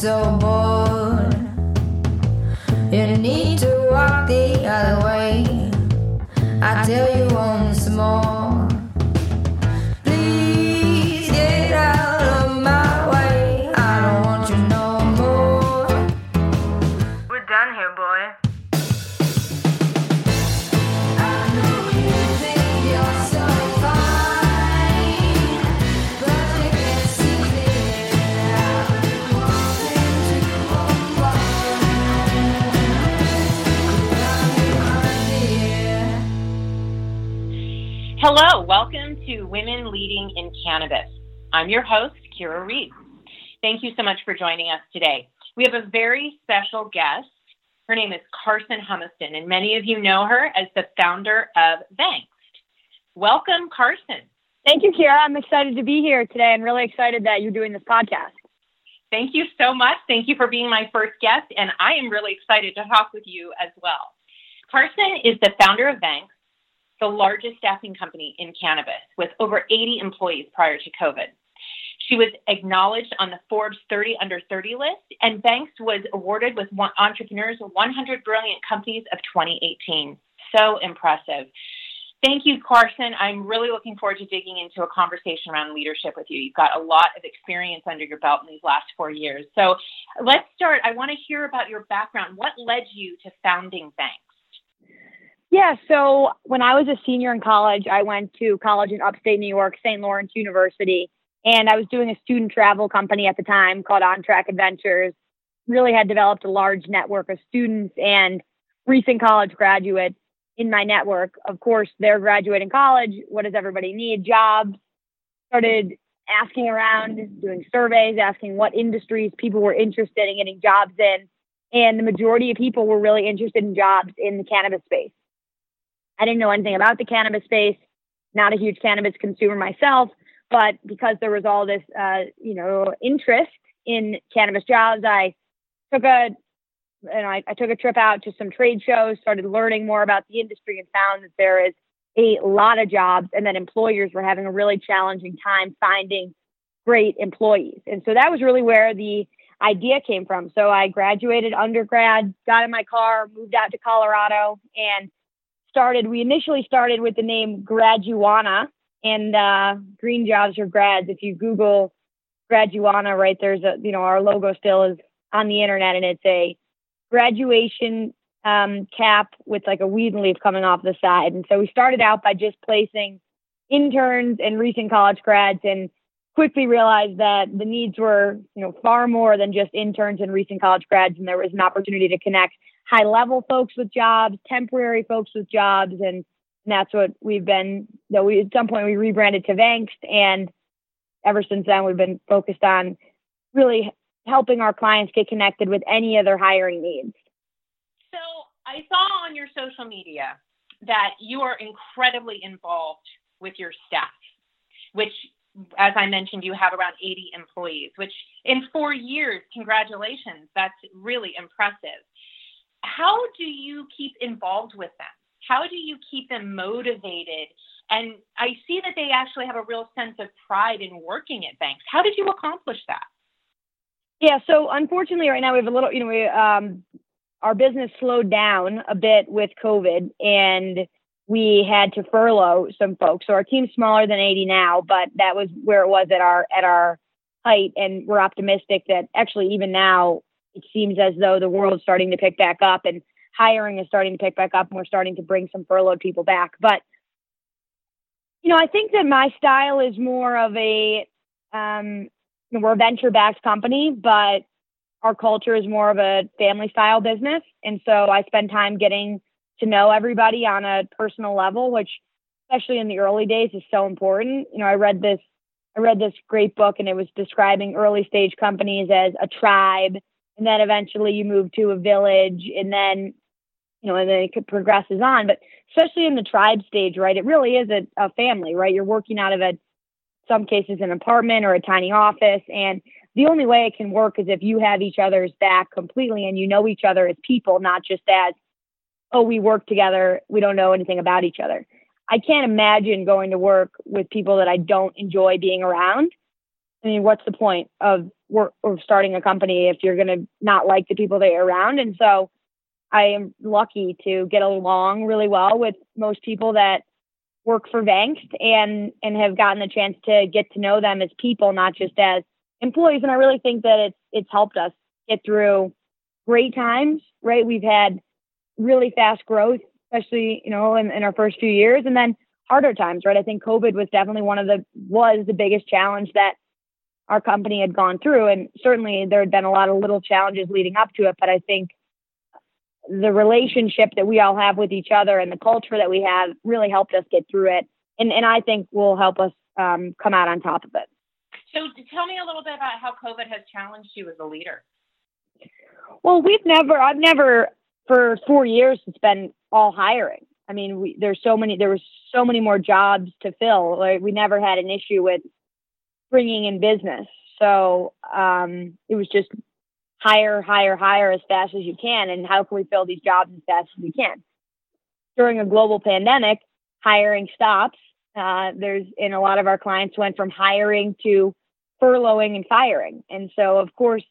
so bored. Welcome to Women Leading in Cannabis. I'm your host, Kira Reed. Thank you so much for joining us today. We have a very special guest. Her name is Carson Humiston, and many of you know her as the founder of Vangst. Welcome, Carson. Thank you, Kira. I'm excited to be here today and really excited that you're doing this podcast. Thank you so much. Thank you for being my first guest, and I am really excited to talk with you as well. Carson is the founder of Vangst, the largest staffing company in cannabis, with over 80 employees prior to COVID. She was acknowledged on the Forbes 30 Under 30 list, and Vangst was awarded with Entrepreneur's 100 Brilliant Companies of 2018. So impressive. Thank you, Carson. I'm really looking forward to digging into a conversation around leadership with you. You've got a lot of experience under your belt in these last four years. So let's start. I want to hear about your background. What led you to founding Vangst? Yeah, so when I was a senior in college, I went to college in upstate New York, St. Lawrence University, and I was doing a student travel company at the time called On Track Adventures. Really had developed a large network of students and recent college graduates in my network. Of course, they're graduating college. What does everybody need? Jobs. Started asking around, doing surveys, asking what industries people were interested in getting jobs in. And the majority of people were really interested in jobs in the cannabis space. I didn't know anything about the cannabis space, not a huge cannabis consumer myself, but because there was all this, uh, you know, interest in cannabis jobs, I took a, you know, I, I took a trip out to some trade shows, started learning more about the industry, and found that there is a lot of jobs, and that employers were having a really challenging time finding great employees. And so that was really where the idea came from. So I graduated undergrad, got in my car, moved out to Colorado, and started. We initially started with the name Graduana, and uh, green jobs for grads. If you Google Graduana, right there's a you know our logo still is on the internet, and it's a graduation um, cap with like a weed leaf coming off the side. And so we started out by just placing interns and recent college grads, and quickly realized that the needs were you know far more than just interns and recent college grads, and there was an opportunity to connect high level folks with jobs, temporary folks with jobs, and, and that's what we've been. Though we at some point we rebranded to Vangst, and ever since then we've been focused on really helping our clients get connected with any of their hiring needs. So I saw on your social media that you are incredibly involved with your staff, which, as I mentioned, you have around 80 employees, which in four years, congratulations, that's really impressive. How do you keep involved with them? How do you keep them motivated? And I see that they actually have a real sense of pride in working at Vangst. How did you accomplish that? Yeah, so unfortunately, right now we have a little, you know, we, um, our business slowed down a bit with COVID, and we had to furlough some folks. So our team's smaller than 80 now, but that was where it was at our at our height, and we're optimistic that actually even now it seems as though the world's starting to pick back up, and hiring is starting to pick back up, and we're starting to bring some furloughed people back. But you know, I think that my style is more of a um, we're a venture backed company, but our culture is more of a family style business. And so I spend time getting to know everybody on a personal level, which especially in the early days is so important. You know, I read this I read this great book and it was describing early stage companies as a tribe and then eventually you move to a village and then you know and then it progresses on. But especially in the tribe stage right it really is a, a family right? You're working out of a some cases an apartment or a tiny office. And the only way it can work is if you have each other's back completely and you know each other as people not just as oh we work together. We don't know anything about each other. I can't imagine going to work with people that i don't enjoy being around. I mean what's the point of work or starting a company if you're going to not like the people that you're around. And so I am lucky to get along really well with most people that work for Vangst and and have gotten the chance to get to know them as people, not just as employees. And I really think that it's it's helped us get through great times. Right, we've had really fast growth, especially you know in, in our first few years, and then harder times. Right, I think COVID was definitely one of the was the biggest challenge that our company had gone through, and certainly there had been a lot of little challenges leading up to it. But I think the relationship that we all have with each other and the culture that we have really helped us get through it, and and I think will help us um, come out on top of it. So, tell me a little bit about how COVID has challenged you as a leader. Well, we've never, I've never, for four years, it's been all hiring. I mean, we, there's so many, there was so many more jobs to fill. Like we never had an issue with bringing in business. So um, it was just hire, hire, hire as fast as you can. And how can we fill these jobs as fast as we can? During a global pandemic, hiring stops. Uh, there's, and a lot of our clients went from hiring to furloughing and firing. And so, of course,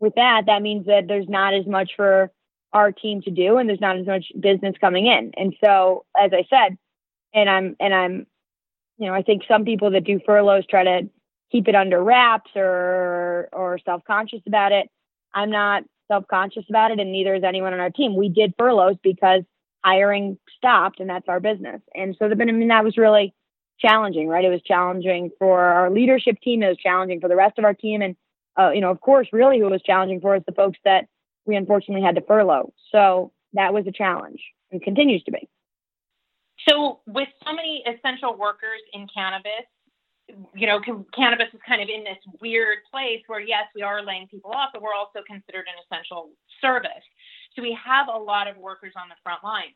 with that, that means that there's not as much for our team to do and there's not as much business coming in. And so, as I said, and I'm, and I'm, you know, I think some people that do furloughs try to keep it under wraps or, or self-conscious about it. I'm not self-conscious about it and neither is anyone on our team. We did furloughs because hiring stopped and that's our business. And so the, I mean, that was really challenging, right? It was challenging for our leadership team. It was challenging for the rest of our team. And, uh, you know, of course, really who was challenging for us, the folks that we unfortunately had to furlough. So that was a challenge and continues to be. So, with so many essential workers in cannabis, you know, cannabis is kind of in this weird place where, yes, we are laying people off, but we're also considered an essential service. So, we have a lot of workers on the front line.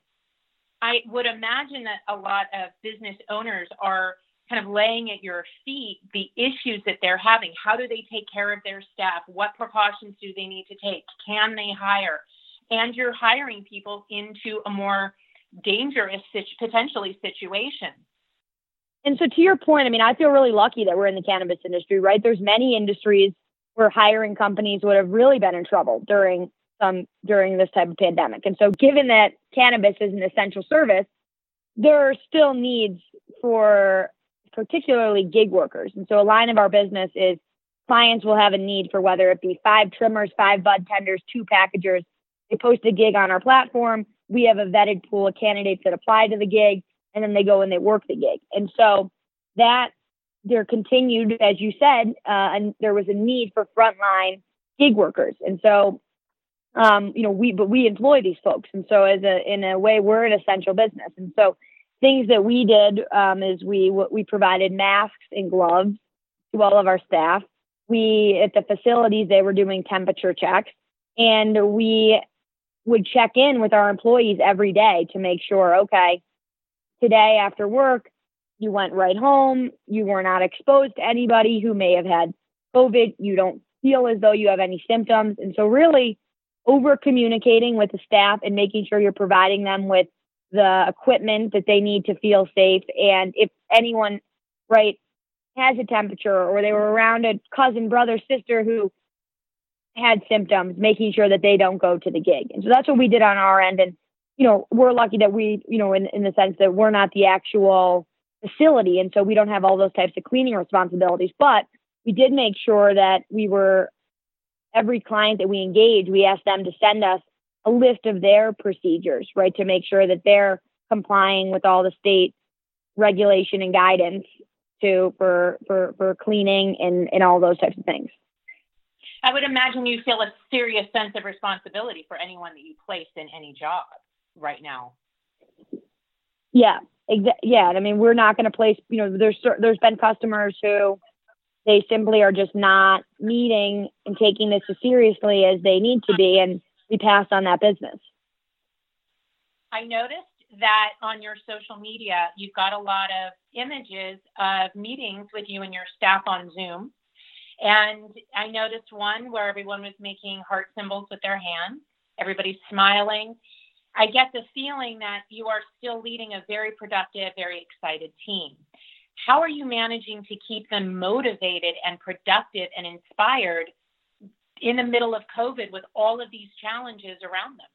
I would imagine that a lot of business owners are kind of laying at your feet the issues that they're having. How do they take care of their staff? What precautions do they need to take? Can they hire? And you're hiring people into a more dangerous, potentially situation. And so, to your point, I mean, I feel really lucky that we're in the cannabis industry, right? There's many industries where hiring companies would have really been in trouble during some during this type of pandemic. And so, given that cannabis is an essential service, there are still needs for particularly gig workers. And so, a line of our business is clients will have a need for whether it be five trimmers, five bud tenders, two packagers. They post a gig on our platform. We have a vetted pool of candidates that apply to the gig, and then they go and they work the gig. And so, that there continued, as you said, uh, and there was a need for frontline gig workers. And so um, you know, we but we employ these folks, and so as a in a way, we're an essential business. And so things that we did um, is we we provided masks and gloves to all of our staff. We at the facilities they were doing temperature checks, and we would check in with our employees every day to make sure, okay, today after work, you went right home, you were not exposed to anybody who may have had COVID, you don't feel as though you have any symptoms, and so really over communicating with the staff and making sure you're providing them with the equipment that they need to feel safe. And if anyone, right, has a temperature or they were around a cousin, brother, sister who had symptoms, making sure that they don't go to the gig. And so that's what we did on our end. And, you know, we're lucky that we, you know, in, in the sense that we're not the actual facility. And so we don't have all those types of cleaning responsibilities. But we did make sure that we were every client that we engage, we asked them to send us a list of their procedures, right, to make sure that they're complying with all the state regulation and guidance to for for for cleaning and and all those types of things. I would imagine you feel a serious sense of responsibility for anyone that you place in any job right now. Yeah, exa- yeah. I mean, we're not going to place. You know, there's there's been customers who they simply are just not meeting and taking this as seriously as they need to be, and we pass on that business. I noticed that on your social media, you've got a lot of images of meetings with you and your staff on Zoom. And I noticed one where everyone was making heart symbols with their hands, everybody's smiling. I get the feeling that you are still leading a very productive, very excited team how are you managing to keep them motivated and productive and inspired in the middle of COVID with all of these challenges around them?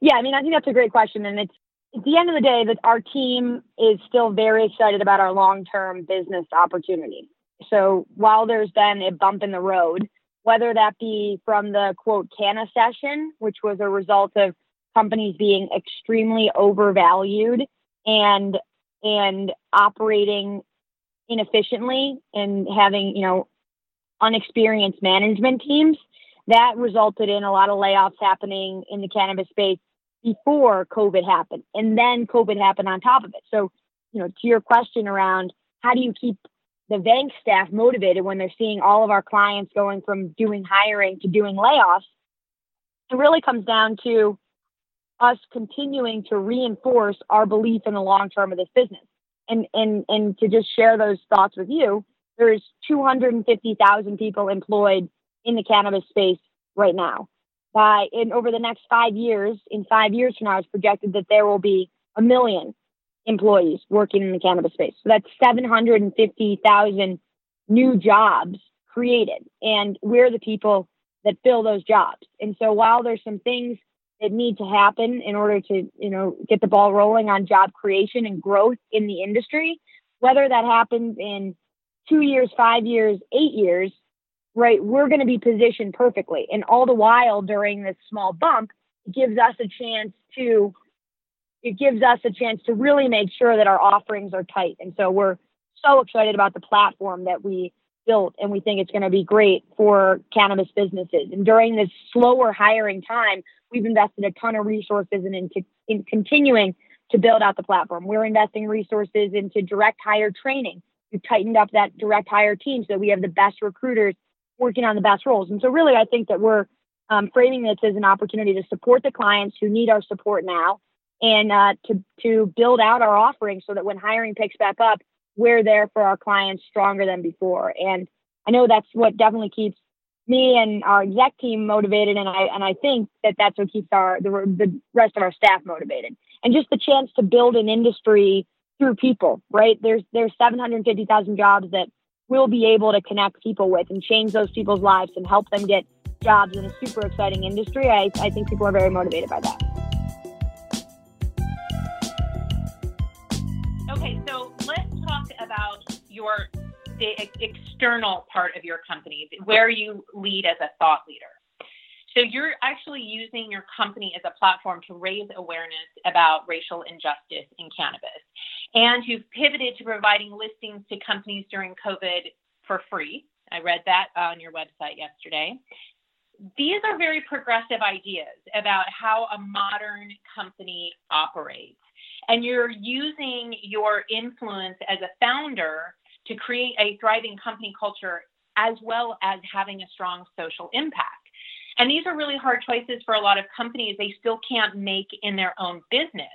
Yeah, I mean, I think that's a great question. And it's at the end of the day that our team is still very excited about our long-term business opportunity. So while there's been a bump in the road, whether that be from the quote Canna session, which was a result of companies being extremely overvalued and and operating inefficiently and having, you know, unexperienced management teams, that resulted in a lot of layoffs happening in the cannabis space before COVID happened. And then COVID happened on top of it. So, you know, to your question around how do you keep the Vangst staff motivated when they're seeing all of our clients going from doing hiring to doing layoffs, it really comes down to us continuing to reinforce our belief in the long term of this business. And and and to just share those thoughts with you, there's 250,000 people employed in the cannabis space right now. By in over the next five years, in five years from now, it's projected that there will be a million employees working in the cannabis space. So that's 750,000 new jobs created. And we're the people that fill those jobs. And so while there's some things that need to happen in order to, you know, get the ball rolling on job creation and growth in the industry, whether that happens in two years, five years, eight years, right, we're going to be positioned perfectly. And all the while during this small bump, it gives us a chance to it gives us a chance to really make sure that our offerings are tight. And so we're so excited about the platform that we built and we think it's going to be great for cannabis businesses. And during this slower hiring time, we've invested a ton of resources in, into in continuing to build out the platform. We're investing resources into direct hire training. We've tightened up that direct hire team so we have the best recruiters working on the best roles. And so really, I think that we're um, framing this as an opportunity to support the clients who need our support now and uh, to, to build out our offering so that when hiring picks back up, we're there for our clients stronger than before. And I know that's what definitely keeps me and our exec team motivated, and I and I think that that's what keeps our the, the rest of our staff motivated, and just the chance to build an industry through people. Right there's there's 750,000 jobs that we'll be able to connect people with and change those people's lives and help them get jobs in a super exciting industry. I, I think people are very motivated by that. Okay, so let's talk about your the external part of your company, where you lead as a thought leader. So you're actually using your company as a platform to raise awareness about racial injustice in cannabis. And you've pivoted to providing listings to companies during COVID for free. I read that on your website yesterday. These are very progressive ideas about how a modern company operates. And you're using your influence as a founder to create a thriving company culture as well as having a strong social impact. And these are really hard choices for a lot of companies. They still can't make in their own business.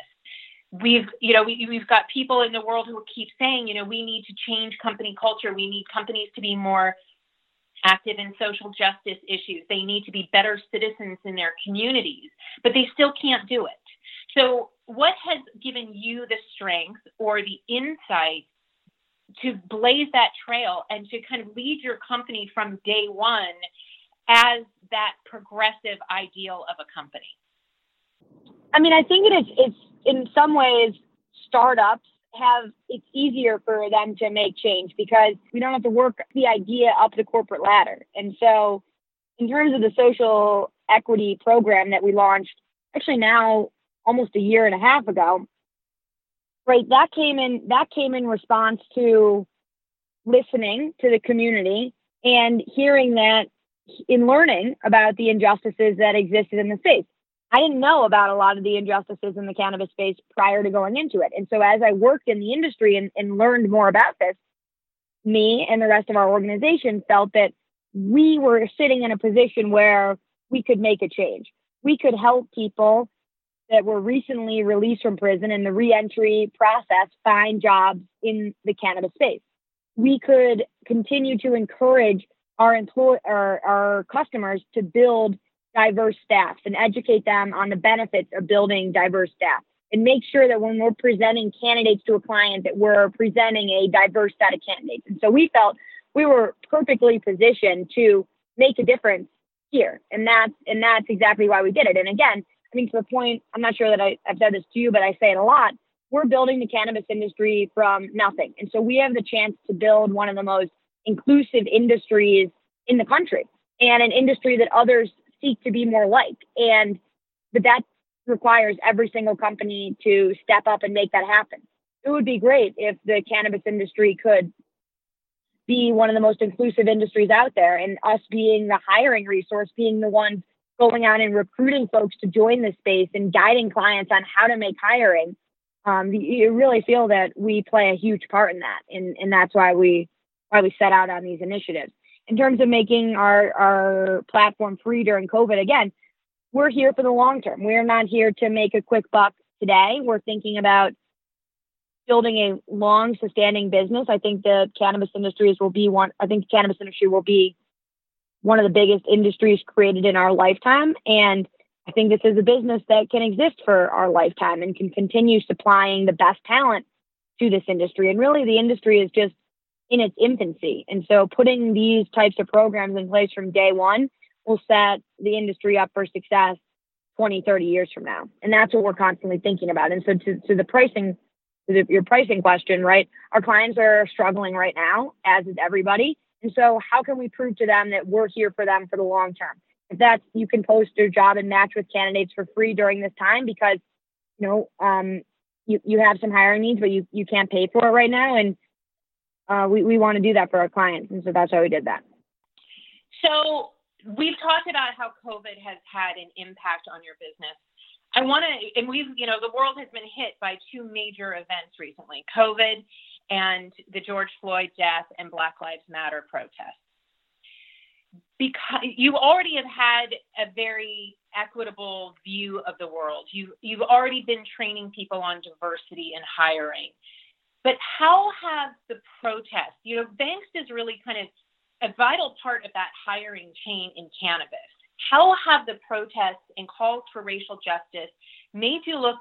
We've, you know, we, we've got people in the world who keep saying, you know, we need to change company culture. We need companies to be more active in social justice issues. They need to be better citizens in their communities, but they still can't do it. So, what has given you the strength or the insight to blaze that trail and to kind of lead your company from day one as that progressive ideal of a company? I mean, I think it is. It's in some ways startups have it's easier for them to make change because we don't have to work the idea up the corporate ladder. And so, in terms of the social equity program that we launched, actually now almost a year and a half ago, right? That came in. That came in response to listening to the community and hearing that in learning about the injustices that existed in the space. I didn't know about a lot of the injustices in the cannabis space prior to going into it. And so as I worked in the industry and, and learned more about this, me and the rest of our organization felt that we were sitting in a position where we could make a change. We could help people that were recently released from prison in the reentry process find jobs in the cannabis space. We could continue to encourage our employ our, our customers to build diverse staffs and educate them on the benefits of building diverse staff and make sure that when we're presenting candidates to a client that we're presenting a diverse set of candidates. And so we felt we were perfectly positioned to make a difference here. And that's and that's exactly why we did it. And again, mean to the point, I'm not sure that I, I've said this to you, but I say it a lot. We're building the cannabis industry from nothing. And so we have the chance to build one of the most inclusive industries in the country and an industry that others seek to be more like. And but that requires every single company to step up and make that happen. It would be great if the cannabis industry could be one of the most inclusive industries out there and us being the hiring resource, being the ones going out and recruiting folks to join the space and guiding clients on how to make hiring. Um, you really feel that we play a huge part in that. And, and that's why we, why we set out on these initiatives. In terms of making our, our platform free during COVID, again, we're here for the long term. We're not here to make a quick buck today. We're thinking about building a long sustaining business. I think the cannabis industries will be one, I think the cannabis industry will be one of the biggest industries created in our lifetime. And I think this is a business that can exist for our lifetime and can continue supplying the best talent to this industry. And really, the industry is just in its infancy. And so, putting these types of programs in place from day one will set the industry up for success 20, 30 years from now. And that's what we're constantly thinking about. And so, to, to the pricing your pricing question, right? Our clients are struggling right now, as is everybody. And so, how can we prove to them that we're here for them for the long term? If that's you can post your job and match with candidates for free during this time because you know um, you you have some hiring needs, but you you can't pay for it right now, and uh, we we want to do that for our clients, and so that's why we did that. So we've talked about how COVID has had an impact on your business. I want to, and we've, you know, the world has been hit by two major events recently COVID and the George Floyd death and Black Lives Matter protests. Because you already have had a very equitable view of the world. You, you've already been training people on diversity and hiring. But how have the protests, you know, Vangst is really kind of a vital part of that hiring chain in cannabis. How have the protests and calls for racial justice made you look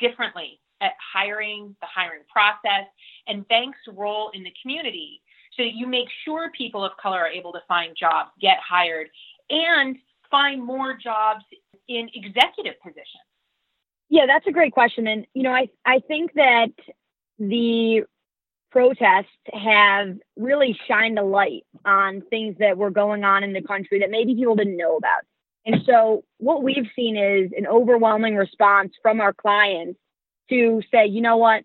differently at hiring, the hiring process, and Vangst's role in the community so that you make sure people of color are able to find jobs, get hired, and find more jobs in executive positions? Yeah, that's a great question. And, you know, I, I think that the protests have really shined a light on things that were going on in the country that maybe people didn't know about. And so, what we've seen is an overwhelming response from our clients to say, you know what,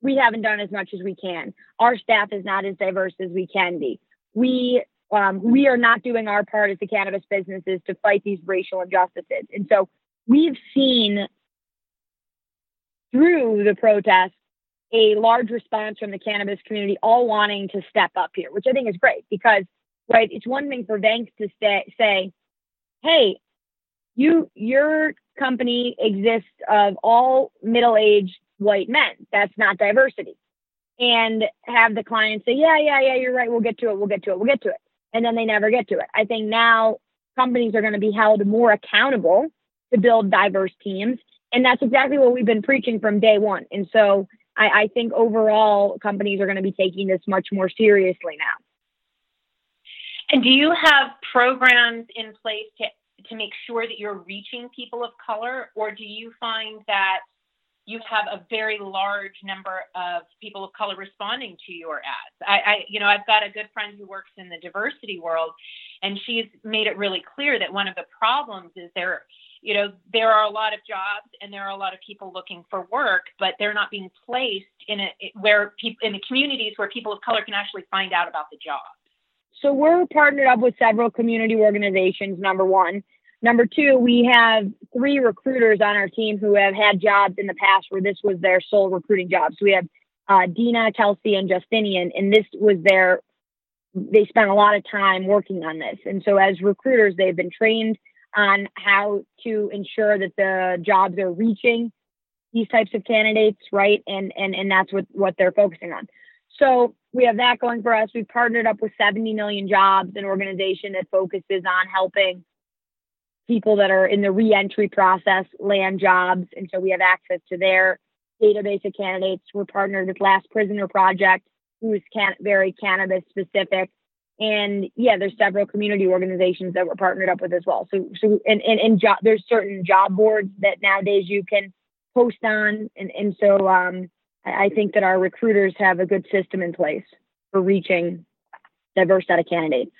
we haven't done as much as we can. Our staff is not as diverse as we can be. We um, we are not doing our part as the cannabis businesses to fight these racial injustices. And so, we've seen through the protests a large response from the cannabis community, all wanting to step up here, which I think is great because, right, it's one thing for Vangst to say, say hey, you your company exists of all middle-aged white men. That's not diversity. And have the client say, yeah, yeah, yeah, you're right. We'll get to it. We'll get to it. We'll get to it. And then they never get to it. I think now companies are going to be held more accountable to build diverse teams. And that's exactly what we've been preaching from day one. And so I, I think overall companies are going to be taking this much more seriously now. And do you have programs in place to to make sure that you're reaching people of color, or do you find that you have a very large number of people of color responding to your ads? I, I you know, I've got a good friend who works in the diversity world, and she's made it really clear that one of the problems is there you know, there are a lot of jobs and there are a lot of people looking for work, but they're not being placed in a where people in the communities where people of color can actually find out about the jobs. So we're partnered up with several community organizations. Number one, number two, we have three recruiters on our team who have had jobs in the past where this was their sole recruiting job. So we have uh, Dina, Kelsey, and Justinian, and this was their. They spent a lot of time working on this, and so as recruiters, they've been trained on how to ensure that the jobs are reaching these types of candidates, right? And and and that's what what they're focusing on. So we have that going for us. We've partnered up with 70 million jobs, an organization that focuses on helping people that are in the reentry process land jobs. And so we have access to their database of candidates. We're partnered with Last Prisoner Project, who is can- very cannabis specific. And yeah, there's several community organizations that we're partnered up with as well. So, so and and, and job, there's certain job boards that nowadays you can post on, and and so um, I think that our recruiters have a good system in place for reaching diverse set of candidates.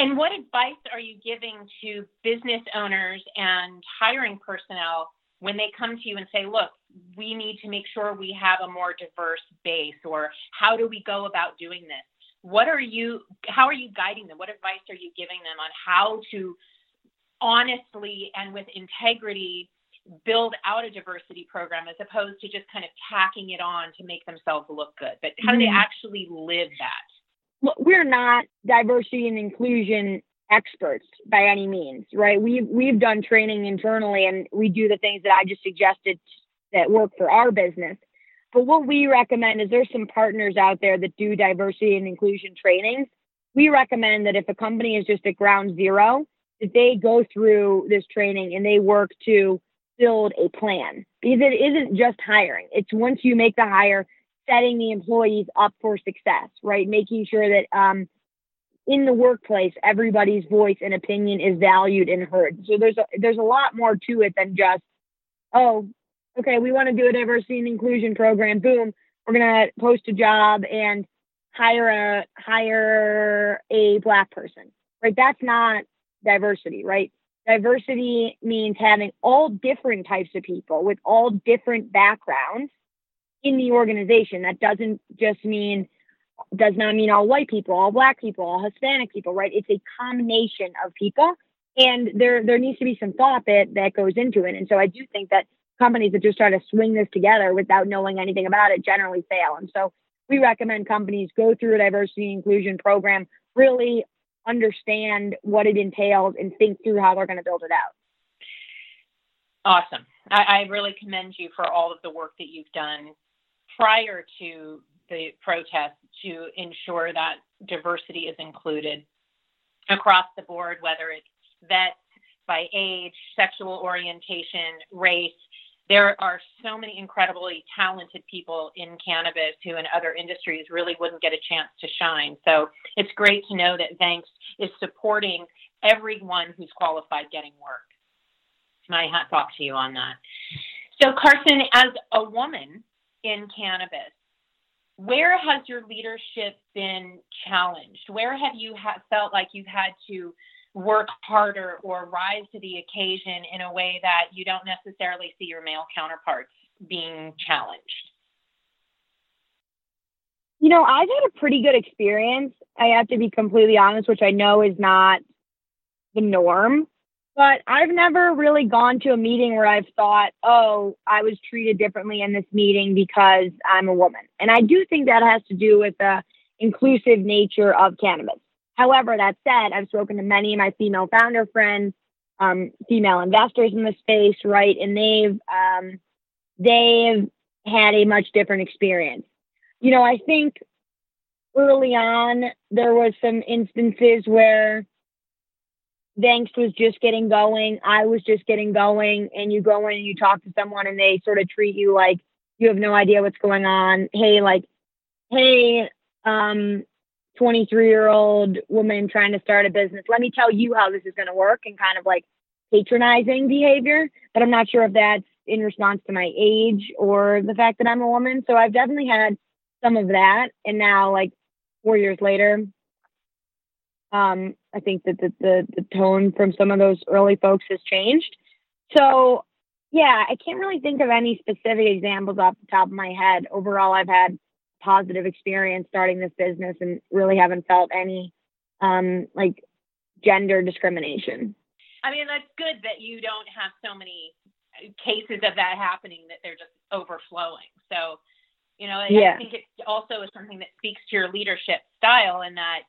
And what advice are you giving to business owners and hiring personnel when they come to you and say, look, we need to make sure we have a more diverse base, or how do we go about doing this? What are you, how are you guiding them? What advice are you giving them on how to honestly and with integrity build out a diversity program as opposed to just kind of tacking it on to make themselves look good? But how do they mm-hmm. actually live that? We're not diversity and inclusion experts by any means, right? We've we've done training internally and we do the things that I just suggested that work for our business. But what we recommend is there's some partners out there that do diversity and inclusion trainings. We recommend that if a company is just at ground zero, that they go through this training and they work to build a plan because it isn't just hiring. It's once you make the hire, setting the employees up for success, right? Making sure that um, in the workplace, everybody's voice and opinion is valued and heard. So there's a, there's a lot more to it than just, oh, okay, we want to do a diversity and inclusion program. Boom, we're gonna post a job and hire a hire a black person, right? That's not diversity, right? Diversity means having all different types of people with all different backgrounds in the organization. That doesn't just mean does not mean all white people, all black people, all Hispanic people, right? It's a combination of people. And there there needs to be some thought that that goes into it. And so I do think that companies that just try to swing this together without knowing anything about it generally fail. And so we recommend companies go through a diversity inclusion program, really understand what it entails and think through how they're going to build it out. Awesome. I, I really commend you for all of the work that you've done prior to the protest to ensure that diversity is included across the board, whether it's vets by age, sexual orientation, race. There are so many incredibly talented people in cannabis who in other industries really wouldn't get a chance to shine. So it's great to know that Vangst is supporting everyone who's qualified getting work. My hats off to you on that. So, Carson, as a woman in cannabis, where has your leadership been challenged? Where have you ha- felt like you've had to work harder or rise to the occasion in a way that you don't necessarily see your male counterparts being challenged? You know, I've had a pretty good experience. I have to be completely honest, which I know is not the norm. But I've never really gone to a meeting where I've thought, oh, I was treated differently in this meeting because I'm a woman. And I do think that has to do with the inclusive nature of cannabis. However, that said, I've spoken to many of my female founder friends, um, female investors in the space, right? And they've um, they've had a much different experience. You know, I think early on there was some instances where Vangst was just getting going. I was just getting going. And you go in and you talk to someone and they sort of treat you like you have no idea what's going on. Hey, like, hey, um, 23 year old woman trying to start a business. Let me tell you how this is going to work and kind of like patronizing behavior. But I'm not sure if that's in response to my age or the fact that I'm a woman. So I've definitely had some of that. And now, like, four years later, um, I think that the, the, the tone from some of those early folks has changed. So, yeah, I can't really think of any specific examples off the top of my head. Overall, I've had positive experience starting this business and really haven't felt any um, like gender discrimination. I mean, that's good that you don't have so many cases of that happening that they're just overflowing. So, you know, yeah. I think it also is something that speaks to your leadership style and that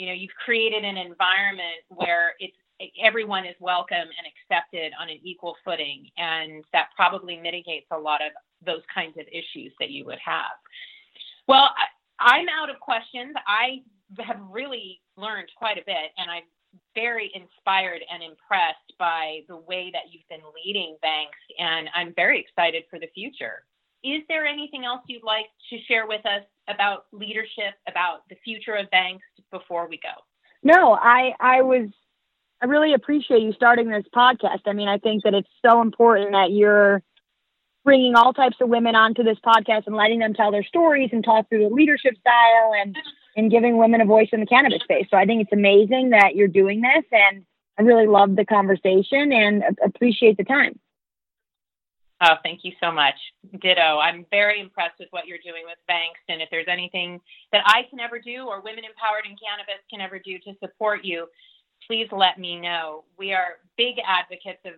you know you've created an environment where it's everyone is welcome and accepted on an equal footing and that probably mitigates a lot of those kinds of issues that you would have. Well i'm out of questions. I have really learned quite a bit and i'm very inspired and impressed by the way that you've been leading Vangst and i'm very excited for the future is there anything else you'd like to share with us about leadership, about the future of Vangst before we go? No, I I was I really appreciate you starting this podcast. I mean, I think that it's so important that you're bringing all types of women onto this podcast and letting them tell their stories and talk through the leadership style and and giving women a voice in the cannabis space. So I think it's amazing that you're doing this and I really love the conversation and appreciate the time. Oh, thank you so much. Ditto. I'm very impressed with what you're doing with Vangst. And if there's anything that I can ever do or Women Empowered in Cannabis can ever do to support you, please let me know. We are big advocates of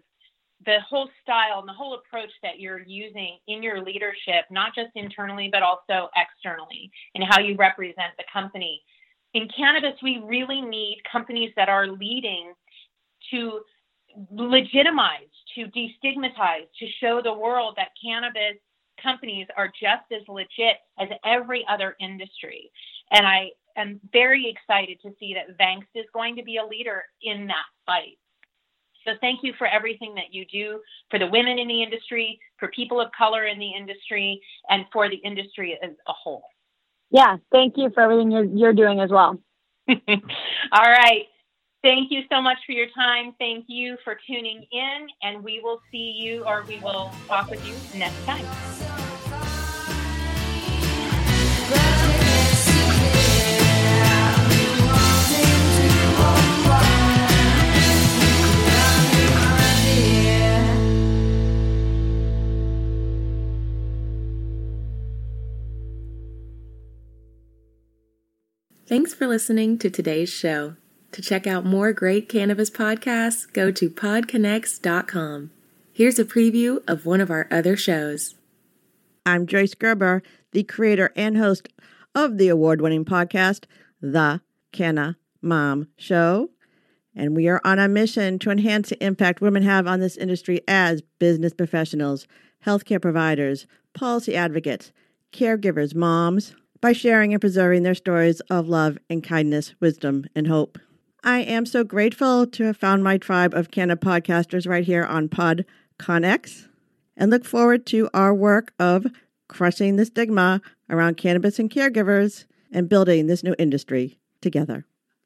the whole style and the whole approach that you're using in your leadership, not just internally, but also externally, and how you represent the company. In cannabis, we really need companies that are leading to legitimize, to destigmatize, to show the world that cannabis companies are just as legit as every other industry. And I am very excited to see that Vangst is going to be a leader in that fight. So thank you for everything that you do for the women in the industry, for people of color in the industry, and for the industry as a whole. Yeah, thank you for everything you're, you're doing as well. All right. Thank you so much for your time. Thank you for tuning in, and we will see you or we will talk with you next time. Thanks for listening to today's show. To check out more great cannabis podcasts, go to podconx.com. Here's a preview of one of our other shows. I'm Joyce Gerber, the creator and host of the award winning podcast, The Canna Mom Show. And we are on a mission to enhance the impact women have on this industry as business professionals, healthcare providers, policy advocates, caregivers, moms, by sharing and preserving their stories of love and kindness, wisdom, and hope. I am so grateful to have found my tribe of Canna podcasters right here on PodConX and look forward to our work of crushing the stigma around cannabis and caregivers and building this new industry together.